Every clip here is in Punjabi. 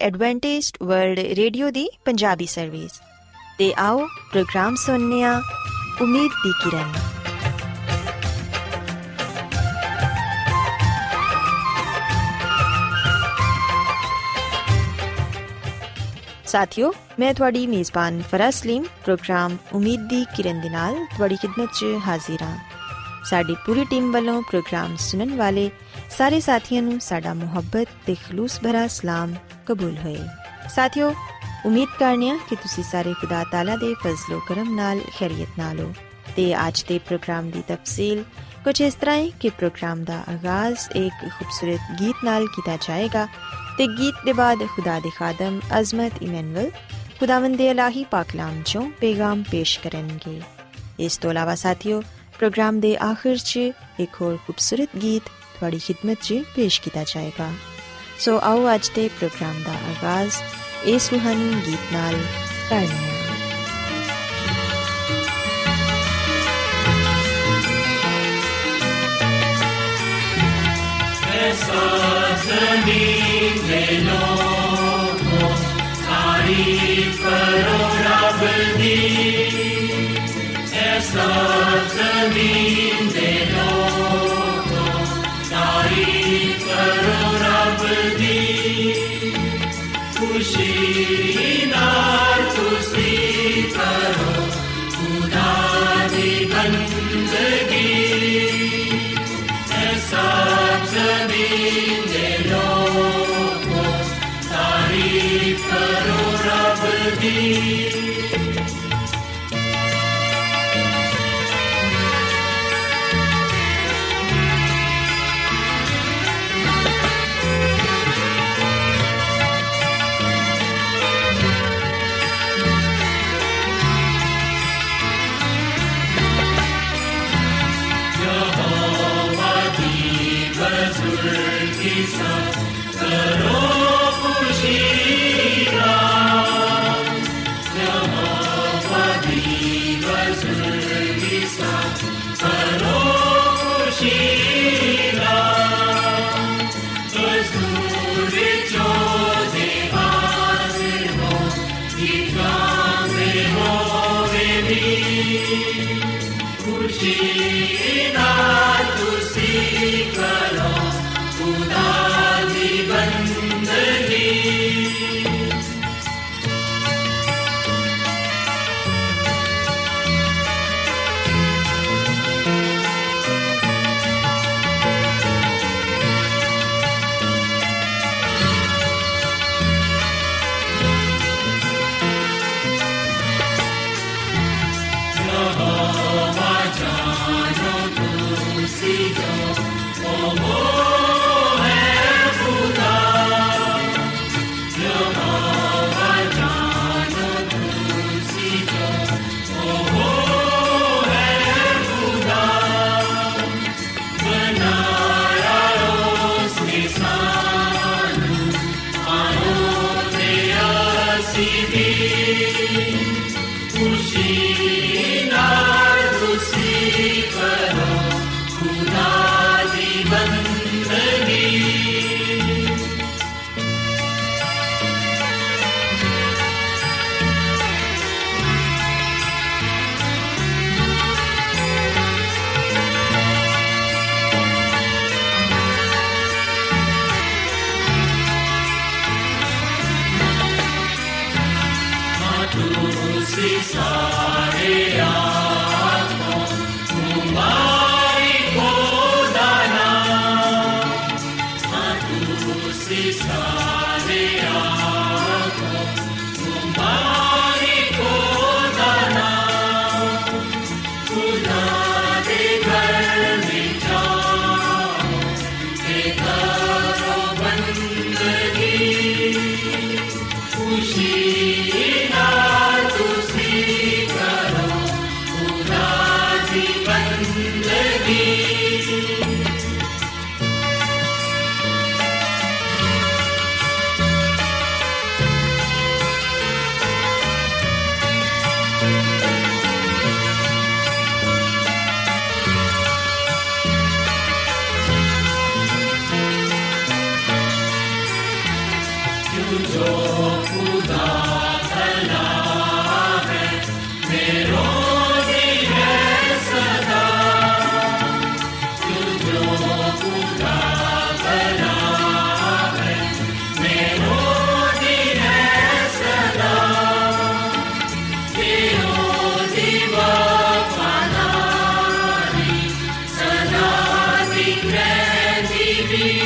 ਐਡਵੈਂਟਿਸਟ ਵਰਲਡ ਰੇਡੀਓ ਦੀ ਪੰਜਾਬੀ ਸਰਵਿਸ ਤੇ ਆਓ ਪ੍ਰੋਗਰਾਮ ਸੁਣਨੇ ਆ ਉਮੀਦ ਦੀ ਕਿਰਨ। ਸਾਥਿਓ, ਮੈਂ ਤੁਹਾਡੀ ਮੇਜ਼ਬਾਨ ਫਰਾਜ਼ ਸਲੀਮ, ਪ੍ਰੋਗਰਾਮ ਉਮੀਦ ਦੀ ਕਿਰਨ ਦੇ ਨਾਲ ਤੁਹਾਡੀ ਖidmat 'ਚ ਹਾਜ਼ਰ ਹਾਂ। ਸਾਡੀ ਪੂਰੀ ਟੀਮ ਵੱਲੋਂ ਪ੍ਰੋਗਰਾਮ ਸੁਣਨ ਵਾਲੇ ਸਾਰੇ ਸਾਥੀਆਂ ਨੂੰ ਸਾਡਾ ਮੁਹੱਬਤ ਤੇ ਖਲੂਸ ਭਰਾ ਸਲਾਮ ਕਬੂਲ ਹੋਏ ਸਾਥਿਓ ਉਮੀਦ ਕਰਨੀਆ ਕਿ ਤੁਸੀਂ ਸਾਰੇ ਖੁਦਾ ਤਾਲਾ ਦੇ ਫਜ਼ਲੋ ਕਰਮ ਨਾਲ ਖੈਰੀਅਤ ਨਾਲ ਹੋ ਤੇ ਅੱਜ ਦੇ ਪ੍ਰੋਗਰਾਮ ਦੀ ਤਫਸੀਲ ਕੁਝ ਇਸ ਤਰ੍ਹਾਂ ਹੈ ਕਿ ਪ੍ਰੋਗਰਾਮ ਦਾ ਆਗਾਜ਼ ਇੱਕ ਖੂਬਸੂਰਤ ਗੀਤ ਨਾਲ ਕੀਤਾ ਜਾਏਗਾ ਤੇ ਗੀਤ ਦੇ ਬਾਅਦ ਖੁਦਾ ਦੇ ਖਾਦਮ ਅਜ਼ਮਤ ਇਮਨੁਅਲ ਖੁਦਾਵੰਦ ਦੇ ਇਲਾਹੀ ਪਾਕਲਾਮ ਚੋਂ ਪੈਗਾਮ ਪੇਸ਼ ਕਰਨਗੇ ਇਸ ਤੋਂ ਇਲਾਵਾ ਸਾਥੀਓ ਪ੍ਰੋਗਰਾਮ ਦੇ ਆਖਿਰ 'ਚ ਇੱਕ ਹੋਰ ਖੂਬਸੂਰਤ ਗੀਤ ਤੁਹਾਡੀ ਖidmat 'ਚ ਪੇਸ਼ ਕੀਤਾ ਜਾਏਗਾ ਸੋ ਆਓ ਅੱਜ ਦੇ ਪ੍ਰੋਗਰਾਮ ਦਾ ਆਗਾਜ਼ ਇਸ ਰੂਹਾਨੀ ਗੀਤ ਨਾਲ ਕਰੀਏ ਜ਼ਮੀਨ ਦੇ ਲੋਕੋ ਤਾਰੀਫ ਕਰੋ ਰੱਬ ਦੀ ਐਸਾ ਜ਼ਮੀਨ ਦੇ ਕਰੋ ਰੱਬ ਦੀ ਖੁਸ਼ੀ deeper. see.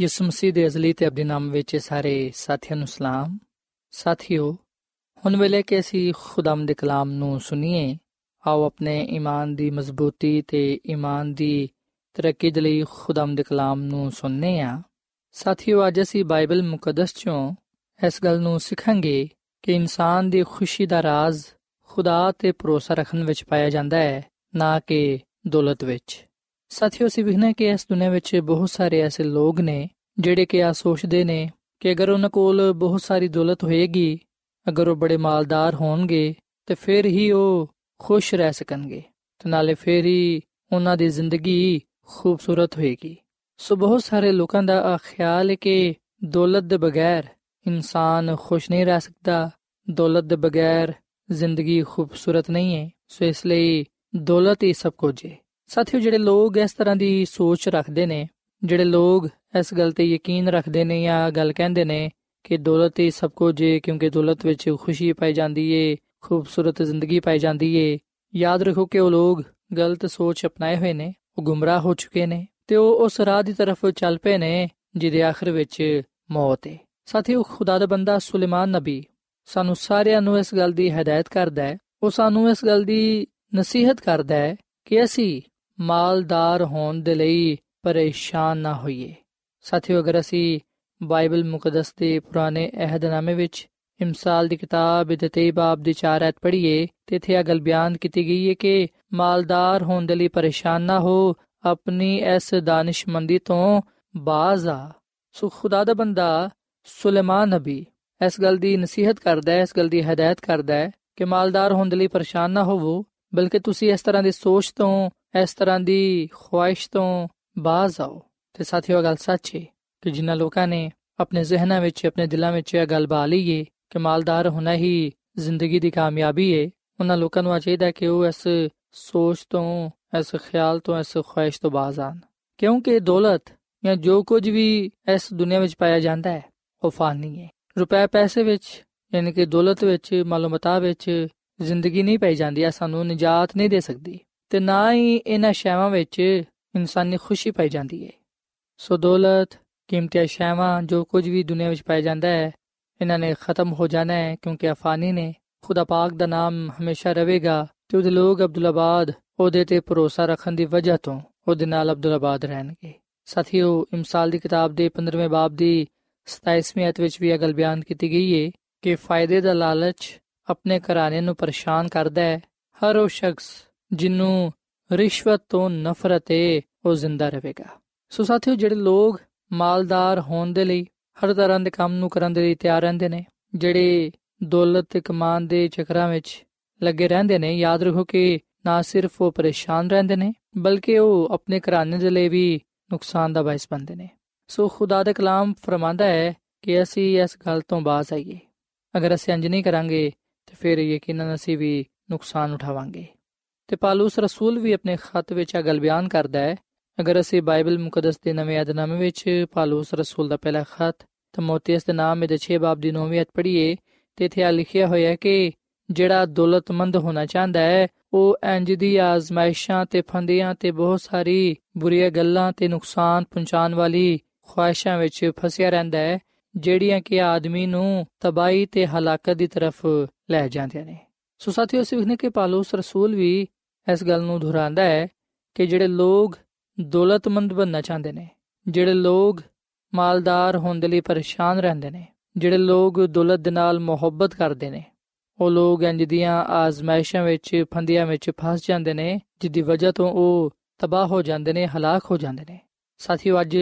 ਯਿਸੂ ਮਸੀਹ ਦੇ ਅਜ਼ਲੀ ਤੇ ਅਬਦੀ ਨਾਮ ਵਿੱਚ ਸਾਰੇ ਸਾਥੀਆਂ ਨੂੰ ਸਲਾਮ। ਸਾਥੀਓ, ਹੁਣ ਵੇਲੇ ਕਿ ਅਸੀਂ ਖੁਦਾਮ ਦੇ ਕਲਾਮ ਨੂੰ ਸੁਣੀਏ, ਆਓ ਆਪਣੇ ਈਮਾਨ ਦੀ ਮਜ਼ਬੂਤੀ ਤੇ ਈਮਾਨ ਦੀ ਤਰੱਕੀ ਦੇ ਲਈ ਖੁਦਾਮ ਦੇ ਕਲਾਮ ਨੂੰ ਸੁਣਨੇ ਆ। ਸਾਥੀਓ, ਅੱਜ ਅਸੀਂ ਬਾਈਬਲ ਮੁਕੱਦਸ ਚੋਂ ਇਸ ਗੱਲ ਨੂੰ ਸਿੱਖਾਂਗੇ ਕਿ ਇਨਸਾਨ ਦੀ ਖੁਸ਼ੀ ਦਾ ਰਾਜ਼ ਖੁਦਾ ਤੇ ਭਰੋਸਾ ਰੱਖਣ ਵਿੱਚ ਪਾਇਆ ਜਾਂਦਾ ਹੈ, ਨਾ ਕਿ ਦੌਲਤ ਵਿੱਚ। ਸਾਥੀਓ, ਅਸੀਂ ਵਿਖਣਾ ਕਿ ਇਸ ਦੁਨੀਆਂ ਵਿੱਚ ਬਹੁਤ ਸਾਰੇ ਐਸੇ ਲੋਕ ਨੇ ਜਿਹੜੇ ਕਿ ਆ ਸੋਚਦੇ ਨੇ ਕਿ ਅਗਰ ਉਹਨਾਂ ਕੋਲ ਬਹੁਤ ਸਾਰੀ ਦੌਲਤ ਹੋਏਗੀ, ਅਗਰ ਉਹ ਬੜੇ ਮਾਲਦਾਰ ਹੋਣਗੇ, ਤੇ ਫਿਰ ਹੀ ਉਹ ਖੁਸ਼ ਰਹਿ ਸਕਣਗੇ ਤੇ ਨਾਲੇ ਫਿਰ ਹੀ ਉਹਨਾਂ ਦੀ ਜ਼ਿੰਦਗੀ ਖੂਬਸੂਰਤ ਹੋਏਗੀ। ਸੋ ਬਹੁਤ ਸਾਰੇ ਲੋਕਾਂ ਦਾ ਆ ਖਿਆਲ ਹੈ ਕਿ ਦੌਲਤ ਦੇ ਬਗੈਰ ਇਨਸਾਨ ਖੁਸ਼ ਨਹੀਂ ਰਹਿ ਸਕਦਾ, ਦੌਲਤ ਦੇ ਬਗੈਰ ਜ਼ਿੰਦਗੀ ਖੂਬਸੂਰਤ ਨਹੀਂ ਹੈ। ਸੋ ਇਸ ਲਈ ਦੌਲਤ ਹੀ ਸਭ ਕੁਝ ਹੈ। ਸਾਥੀਓ, ਜਿਹੜੇ ਲੋਕ ਇਸ ਤਰ੍ਹਾਂ ਦੀ ਸੋਚ ਰੱਖਦੇ ਨੇ, ਜਿਹੜੇ ਲੋਕ ਇਸ ਗੱਲ ਤੇ ਯਕੀਨ ਰੱਖਦੇ ਨੇ ਜਾਂ ਗੱਲ ਕਹਿੰਦੇ ਨੇ ਕਿ ਦੌਲਤ ਹੀ ਸਭ ਕੁਝ ਹੈ ਕਿਉਂਕਿ ਦੌਲਤ ਵਿੱਚ ਖੁਸ਼ੀ ਪਾਈ ਜਾਂਦੀ ਏ, ਖੂਬਸੂਰਤ ਜ਼ਿੰਦਗੀ ਪਾਈ ਜਾਂਦੀ ਏ। ਯਾਦ ਰੱਖੋ ਕਿ ਉਹ ਲੋਕ ਗਲਤ ਸੋਚ ਅਪਣਾਏ ਹੋਏ ਨੇ, ਉਹ ਗੁੰਮਰਾਹ ਹੋ ਚੁੱਕੇ ਨੇ ਤੇ ਉਹ ਉਸ ਰਾਹ ਦੀ ਤਰਫ ਚੱਲ ਪਏ ਨੇ, ਜਿਹਦੇ ਆਖਰ ਵਿੱਚ ਮੌਤ ਹੈ ਸਾਥੀਓ, ਖੁਦਾ ਦਾ ਬੰਦਾ ਸੁਲੇਮਾਨ ਨਬੀ ਸਾਨੂੰ ਸਾਰਿਆਂ ਨੂੰ ਇਸ ਗੱਲ ਦੀ ਹਦਾਇਤ ਕਰਦਾ ਹੈ, ਉਹ ਸਾਨੂੰ ਇਸ ਗੱਲ ਦੀ ਨਸੀਹਤ ਕਰਦਾ ਹੈ ਕਿ ਅਸੀਂ ਮਾਲਦਾਰ ਹੋਣ ਦੇ ਲਈ ਪਰੇਸ਼ਾਨ ਨਾ ਹੋਈਏ। ਸਾਥੀਓ, ਅਗਰ ਅਸੀਂ ਬਾਈਬਲ ਮੁਕੱਦਸ ਦੇ ਪੁਰਾਣੇ ਅਹਿਦਨਾਮੇ ਵਿੱਚ ਇਮਸਾਲ ਦੀ ਕਿਤਾਬ ਦੇ 23 ਬਾਬ ਦੀ 4 ਐਤ ਪੜ੍ਹੀਏ, ਤੇ ਇੱਥੇ ਇਹ ਗੱਲ ਬਿਆਨ ਕੀਤੀ ਗਈ ਹੈ ਕਿ ਮਾਲਦਾਰ ਹੋਣ ਦੇ ਲਈ ਪਰੇਸ਼ਾਨ ਨਾ ਹੋ, ਆਪਣੀ ਇਸ ਦਾਨਿਸ਼ਮੰਦੀ ਤੋਂ ਬਾਜ਼ ਆ। ਸੋ ਖੁਦਾ ਦਾ ਬੰਦਾ ਸੁਲੇਮਾਨ ਨਬੀ ਇਸ ਗੱਲ ਦੀ ਨਸੀਹਤ ਕਰਦਾ ਹੈ, ਇਸ ਗੱਲ ਦੀ ਹਦਾਇਤ ਕਰਦਾ ਹੈ ਕਿ ਮਾਲਦਾਰ ਹੋਣ ਦੇ ਲਈ ਪਰੇਸ਼ਾਨ ਨਾ ਹੋਵੋ, ਬਲਕਿ ਤੁਸੀਂ ਇਸ ਤਰ੍ਹਾਂ ਦੀ ਸੋਚ ਤੋਂ ਇਸ ਤਰ੍ਹਾਂ ਦੀ ਖੁਆਇਸ਼ ਤੋਂ ਬਾਜ਼ ਆਓ। ਤੇ ਸਾਥੀਓ ਗੱਲ ਸੱਚ ਹੈ ਕਿ ਜਿਨ੍ਹਾਂ ਲੋਕਾਂ ਨੇ ਆਪਣੇ ਜ਼ਿਹਨਾਂ ਵਿੱਚ, ਆਪਣੇ ਦਿਲਾਂ ਵਿੱਚ ਇਹ ਗੱਲ ਬਾ ਲਈ ਏ ਕਿ ਮਾਲਦਾਰ ਹੋਣਾ ਹੀ ਜ਼ਿੰਦਗੀ ਦੀ ਕਾਮਯਾਬੀ ਏ, ਉਹਨਾਂ ਲੋਕਾਂ ਨੂੰ ਚਾਹੀਦਾ ਕਿ ਉਹ ਇਸ ਸੋਚ ਤੋਂ, ਇਸ ਖਿਆਲ ਤੋਂ, ਇਸ ਖੁਆਇਸ਼ ਤੋਂ ਬਾਜ਼ ਆਣ ਕਿਉਂਕਿ ਦੌਲਤ ਜਾਂ ਜੋ ਕੁਝ ਵੀ ਇਸ ਦੁਨੀਆ ਵਿੱਚ ਪਾਇਆ ਜਾਂਦਾ ਹੈ, ਉਹ ਫਾਨੀ ਹੈ। ਰੁਪਏ ਪੈਸੇ ਵਿੱਚ, ਯਾਨੀ ਕਿ ਦੌਲਤ ਵਿੱਚ, ਮਾਲੂਮਾਤਾਂ ਵਿੱਚ ਜ਼ਿੰਦਗੀ ਨਹੀਂ ਪਾਈ ਜਾਂਦੀ ਆ ਸਾਨੂੰ ਨਜਾਤ ਨਹੀਂ ਦੇ ਸਕਦੀ। ਤੇ ਨਾ ਹੀ ਇਹਨਾਂ ਸ਼ੈਵਾਂ ਵਿੱਚ ਇਨਸਾਨੀ ਖੁਸ਼ੀ ਪਾਈ ਜਾਂਦੀ ਹੈ ਸੋ ਦੌਲਤ ਕੀਮਤੀ ਸ਼ੈਵਾਂ, ਜੋ ਕੁਝ ਵੀ ਦੁਨੀਆ ਵਿੱਚ ਪਾਇਆ ਜਾਂਦਾ ਹੈ, ਇਹਨਾਂ ਨੇ ਖਤਮ ਹੋ ਜਾਣਾ ਹੈ ਕਿਉਂਕਿ ਅਫਾਨੀ ਨੇ ਖੁਦਾ ਪਾਕ ਦਾ ਨਾਮ ਹਮੇਸ਼ਾ ਰਹੇਗਾ ਤੇ ਉਹਦੇ ਲੋਕ ਅਬਦੁੱਲਾਬਾਦ ਉਹਦੇ ਤੇ ਭਰੋਸਾ ਰੱਖਣ ਦੀ ਵਜ੍ਹਾ ਤੋਂ ਉਹਦੇ ਨਾਲ ਅਬਦੁੱਲਾਬਾਦ ਰਹਿਣਗੇ। ਸਾਥੀਓ, ਇਮਸਾਲ ਦੀ ਕਿਤਾਬ ਦੇ 15ਵੇਂ ਬਾਬ ਦੀ 27ਵੀਂ ਅਧ ਵਿੱਚ ਵੀ ਇਹ ਗੱਲ ਬਿਆਨ ਕੀਤੀ ਗਈ ਹੈ ਕਿ ਫਾਇਦੇ ਦਾ ਲਾਲਚ ਆਪਣੇ ਘਰਾਣੇ ਨੂੰ ਪਰੇਸ਼ਾਨ ਕਰਦਾ ਹੈ। ਹਰ ਉਹ ਸ਼ਖਸ ਜਿਹਨੂੰ ਰਿਸ਼ਵਤ ਤੋਂ ਨਫ਼ਰਤ ਹੈ ਉਹ ਜ਼ਿੰਦਾ ਰਹੇਗਾ। ਸੋ ਸਾਥੀਓ, ਜਿਹੜੇ ਲੋਕ ਮਾਲਦਾਰ ਹੋਣ ਦੇ ਲਈ ਹਰ ਤਰ੍ਹਾਂ ਦੇ ਕੰਮ ਨੂੰ ਕਰਨ ਦੇ ਲਈ ਤਿਆਰ ਰਹਿੰਦੇ ਨੇ, ਜਿਹੜੇ ਦੌਲਤ ਤੇ ਕਮਾਨ ਦੇ ਚੱਕਰਾਂ ਵਿੱਚ ਲੱਗੇ ਰਹਿੰਦੇ ਨੇ, ਯਾਦ ਰੱਖੋ ਕਿ ਨਾ ਸਿਰਫ ਉਹ ਪਰੇਸ਼ਾਨ ਰਹਿੰਦੇ ਨੇ, ਬਲਕਿ ਉਹ ਆਪਣੇ ਘਰਾਣੇ ਦੇ ਲਈ ਵੀ ਨੁਕਸਾਨ ਦਾ ਬਾਇਸ ਬਣਦੇ ਨੇ। ਸੋ ਖੁਦਾ ਦਾ ਕਲਾਮ ਫਰਮਾਂਦਾ ਹੈ ਕਿ ਅਸੀਂ ਇਸ ਗੱਲ ਤੋਂ ਬਾਜ਼ ਆਈਏ। ਅਗਰ ਅਸੀਂ ਇੰਜ ਨਹੀਂ ਕਰਾਂਗੇ, ਤੇ ਫਿਰ ਯਕੀਨਨ ਅਸੀਂ ਵੀ ਨੁਕਸਾਨ ਉਠਾਵਾਂਗੇ। ਤੇ ਪਾਲੂਸ ਰਸੂਲ ਵੀ ਆਪਣੇ ਖਤ ਵਿੱਚ ਇਹ ਗੱਲ ਬਿਆਨ ਕਰਦਾ ਹੈ। ਅਗਰ ਅਸੀਂ ਬਾਈਬਲ ਮੁਕੱਦਸ ਦੇ ਨਵੇਂ ਅਧਨਾਮੇ ਵਿੱਚ ਪਾਲੂਸ ਰਸੂਲ ਦਾ ਪਹਿਲਾ ਖਤ ਤਮੋਥੀਅਸ ਦੇ ਨਾਮ ਦੇ 6 ਬਾਬ ਦੀ 9ਵੀਂ ਅਧ ਪੜ੍ਹੀਏ, ਤੇ ਇੱਥੇ ਆ ਲਿਖਿਆ ਹੋਇਆ ਹੈ ਕਿ ਜਿਹੜਾ ਦੌਲਤਮੰਦ ਹੋਣਾ ਚਾਹੁੰਦਾ ਹੈ, ਉਹ ਇੰਜ ਦੀ ਆਜ਼ਮਾਇਸ਼ਾਂ ਤੇ ਫੰਦੀਆਂ ਤੇ ਬਹੁਤ ਸਾਰੀ ਬੁਰੀਆਂ ਗੱਲਾਂ ਤੇ ਨੁਕਸਾਨ ਪਹੁੰਚਾਉਣ ਵਾਲੀ ਖੁਆਇਸ਼ਾਂ ਵਿੱਚ ਫਸਿਆ ਰਹਿੰਦਾ ਹੈ, ਜਿਹੜੀਆਂ ਕਿ ਆਦਮੀ ਨੂੰ ਤਬਾਹੀ ਤੇ ਹਲਾਕਤ ਦੀ ਤਰਫ ਲੈ ਜਾਂਦੀਆਂ ਨੇ। ਸੋ ਸਾਥੀਓ ਸਿੱਖਨੇ ਕਿ ਪਾਲੂਸ ਰਸੂਲ ਵੀ ਇਸ ਗੱਲ ਨੂੰ ਦੁਹਰਾਉਂਦਾ ਹੈ ਕਿ ਜਿਹੜੇ ਲੋਕ ਦੌਲਤਮੰਦ ਬਣਨਾ ਚਾਹੁੰਦੇ ਨੇ, ਜਿਹੜੇ ਲੋਕ ਮਾਲਦਾਰ ਹੋਣ ਦੇ ਲਈ ਪਰੇਸ਼ਾਨ ਰਹਿੰਦੇ ਨੇ, ਜਿਹੜੇ ਲੋਕ ਦੌਲਤ ਦੇ ਨਾਲ ਮੁਹੱਬਤ ਕਰਦੇ ਨੇ, ਉਹ ਲੋਕ ਇੰਜ ਦੀਆਂ ਆਜ਼ਮਾਇਸ਼ਾਂ ਵਿੱਚ, ਫੰਦੀਆਂ ਵਿੱਚ ਫਸ ਜਾਂਦੇ ਨੇ ਜਿੱਦੀ ਵਜ੍ਹਾ ਤੋਂ ਉਹ ਤਬਾਹ ਹੋ ਜਾਂਦੇ ਨੇ, ਹਲਾਕ ਹੋ ਜਾਂਦੇ ਨੇ। ਸਾਥੀਓ, ਅੱਜ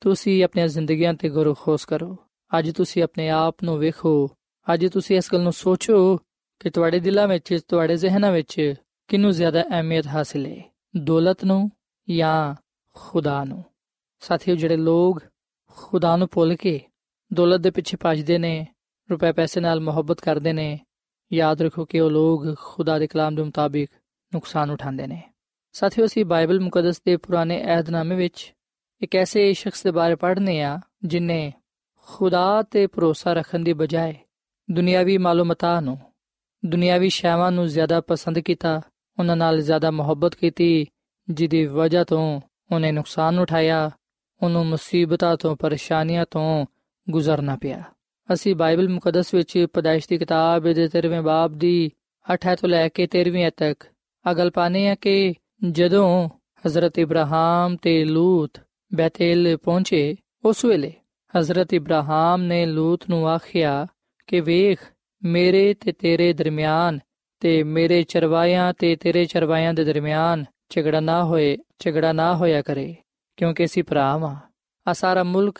ਤੁਸੀਂ ਆਪਣੀਆਂ ਜ਼ਿੰਦਗੀਆਂ ਤੇ ਗੌਰ ਖੋਸ ਕਰੋ। ਅੱਜ ਤੁਸੀਂ ਆਪਣੇ ਆਪ ਨੂੰ ਵੇਖੋ। ਅੱਜ ਤੁਸੀਂ ਇਸ ਗੱਲ ਨੂੰ ਸੋਚੋ ਕਿ ਤੁਹਾਡੇ ਦਿਲਾਂ ਵਿੱਚ, ਤੁਹਾਡੇ ਜ਼ਿਹਨਾਂ ਵਿੱਚ ਕਿਨੂੰ ਜ਼ਿਆਦਾ ਅਹਿਮੀਅਤ ਹਾਸਲ ਹੈ ਦੌਲਤ ਨੂੰ ਜਾਂ ਖੁਦਾ ਨੂੰ? ਸਾਥੀਓ, ਜਿਹੜੇ ਲੋਕ ਖੁਦਾ ਨੂੰ ਭੁੱਲ ਕੇ ਦੌਲਤ ਦੇ ਪਿੱਛੇ ਭੱਜਦੇ ਨੇ, ਰੁਪਏ ਪੈਸੇ ਨਾਲ ਮੁਹੱਬਤ ਕਰਦੇ ਨੇ, ਯਾਦ ਰੱਖੋ ਕਿ ਉਹ ਲੋਕ ਖੁਦਾ ਦੇ ਕਲਾਮ ਦੇ ਮੁਤਾਬਿਕ ਨੁਕਸਾਨ ਉਠਾਉਂਦੇ ਨੇ। ਸਾਥੀਓ, ਅਸੀਂ ਬਾਈਬਲ ਮੁਕੱਦਸ ਦੇ ਪੁਰਾਣੇ ਅਹਿਦਨਾਮੇ ਵਿੱਚ ਇੱਕ ਐਸੇ ਸ਼ਖਸ ਦੇ ਬਾਰੇ ਪੜ੍ਹਨੇ ਆ, ਜਿਨੇ ਖੁਦਾ ਤੇ ਭਰੋਸਾ ਰੱਖਣ ਦੀ ਬਜਾਏ ਦੁਨਿਆਵੀ ਮਾਲੂਮਾਤਾਂ ਨੂੰ, ਦੁਨਿਆਵੀ ਸ਼ੈਵਾਂ ਨੂੰ ਜ਼ਿਆਦਾ ਪਸੰਦ ਕੀਤਾ ਉਹਨਾਂ ਨਾਲ ਜ਼ਿਆਦਾ ਮੁਹੱਬਤ ਕੀਤੀ ਜਿਹਦੀ ਵਜ੍ਹਾ ਤੋਂ ਉਹਨੇ ਨੁਕਸਾਨ ਉਠਾਇਆ ਉਹਨੂੰ ਮੁਸੀਬਤਾਂ ਤੋਂ ਪਰੇਸ਼ਾਨੀਆਂ ਤੋਂ ਗੁਜ਼ਰਨਾ ਪਿਆ ਅਸੀਂ ਬਾਈਬਲ ਮੁਕੱਦਸ ਵਿੱਚ ਪਦਾਇਸ਼ ਦੀ ਕਿਤਾਬ ਦੇ 13ਵੇਂ ਬਾਬ ਦੀ 8 ਤੋਂ ਲੈ ਕੇ 13ਵੀਂ ਤੱਕ ਅਗਲ ਪਾਨੇ ਆ ਕਿ ਜਦੋਂ حضرت ਇਬਰਾਹਿਮ ਤੇ ਲੂਤ ਬੈਤੇਲ ਪਹੁੰਚੇ ਉਸ ਵੇਲੇ حضرت ਇਬਰਾਹਿਮ ਨੇ ਲੂਤ ਨੂੰ ਆਖਿਆ ਕਿ ਵੇਖ ਮੇਰੇ ਤੇ ਤੇਰੇ ਦਰਮਿਆਨ ਤੇ ਮੇਰੇ ਚਰਵਾਇਆਂ ਤੇ ਤੇਰੇ ਚਰਵਾਇਆਂ ਦੇ ਦਰਮਿਆਨ ਝਗੜਾ ਨਾ ਹੋਏ, ਝਗੜਾ ਨਾ ਹੋਇਆ ਕਰੇ, ਕਿਉਂਕਿ ਅਸੀਂ ਭਰਾ ਵਾਂ ਆ ਸਾਰਾ ਮੁਲਕ